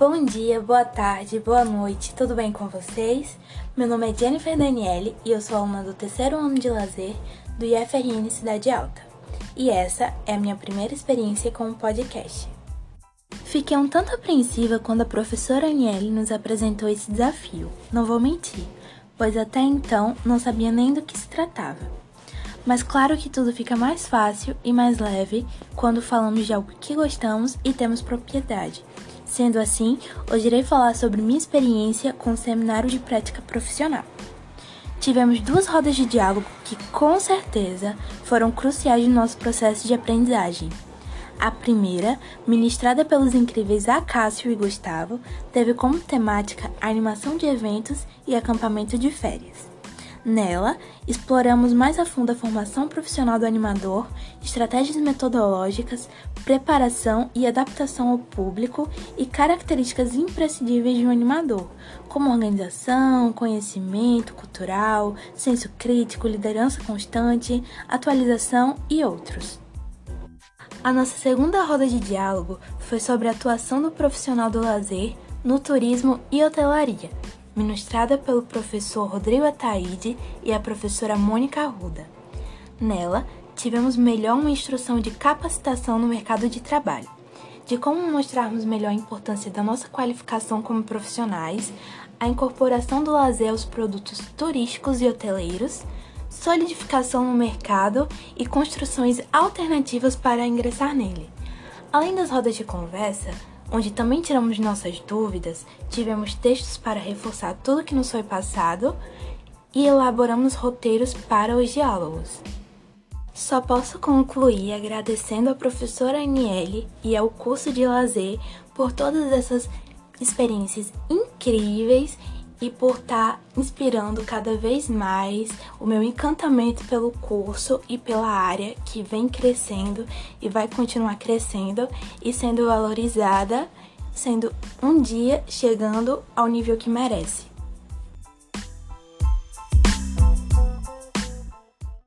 Bom dia, boa tarde, boa noite, tudo bem com vocês? Meu nome é Jennifer Daniele e eu sou aluna do terceiro ano de lazer do IFRN Cidade Alta. E essa é a minha primeira experiência com um podcast. Fiquei um tanto apreensiva quando a professora Aniele nos apresentou esse desafio, não vou mentir, pois até então não sabia nem do que se tratava. Mas claro que tudo fica mais fácil e mais leve quando falamos de algo que gostamos e temos propriedade. Sendo assim, hoje irei falar sobre minha experiência com o seminário de prática profissional. Tivemos duas rodas de diálogo que, com certeza, foram cruciais no nosso processo de aprendizagem. A primeira, ministrada pelos incríveis Acácio e Gustavo, teve como temática a animação de eventos e acampamento de férias. Nela, exploramos mais a fundo a formação profissional do animador, estratégias metodológicas, preparação e adaptação ao público e características imprescindíveis de um animador, como organização, conhecimento cultural, senso crítico, liderança constante, atualização e outros. A nossa segunda roda de diálogo foi sobre a atuação do profissional do lazer no turismo e hotelaria ministrada pelo professor Rodrigo Ataíde e a professora Mônica Arruda. Nela, tivemos melhor uma instrução de capacitação no mercado de trabalho, de como mostrarmos melhor a importância da nossa qualificação como profissionais, a incorporação do lazer aos produtos turísticos e hoteleiros, solidificação no mercado e construções alternativas para ingressar nele. Além das rodas de conversa, onde também tiramos nossas dúvidas, tivemos textos para reforçar tudo que nos foi passado e elaboramos roteiros para os diálogos. Só posso concluir agradecendo à professora Aniele e ao curso de lazer por todas essas experiências incríveis e por estar tá inspirando cada vez mais o meu encantamento pelo curso e pela área que vem crescendo e vai continuar crescendo e sendo valorizada, sendo um dia chegando ao nível que merece.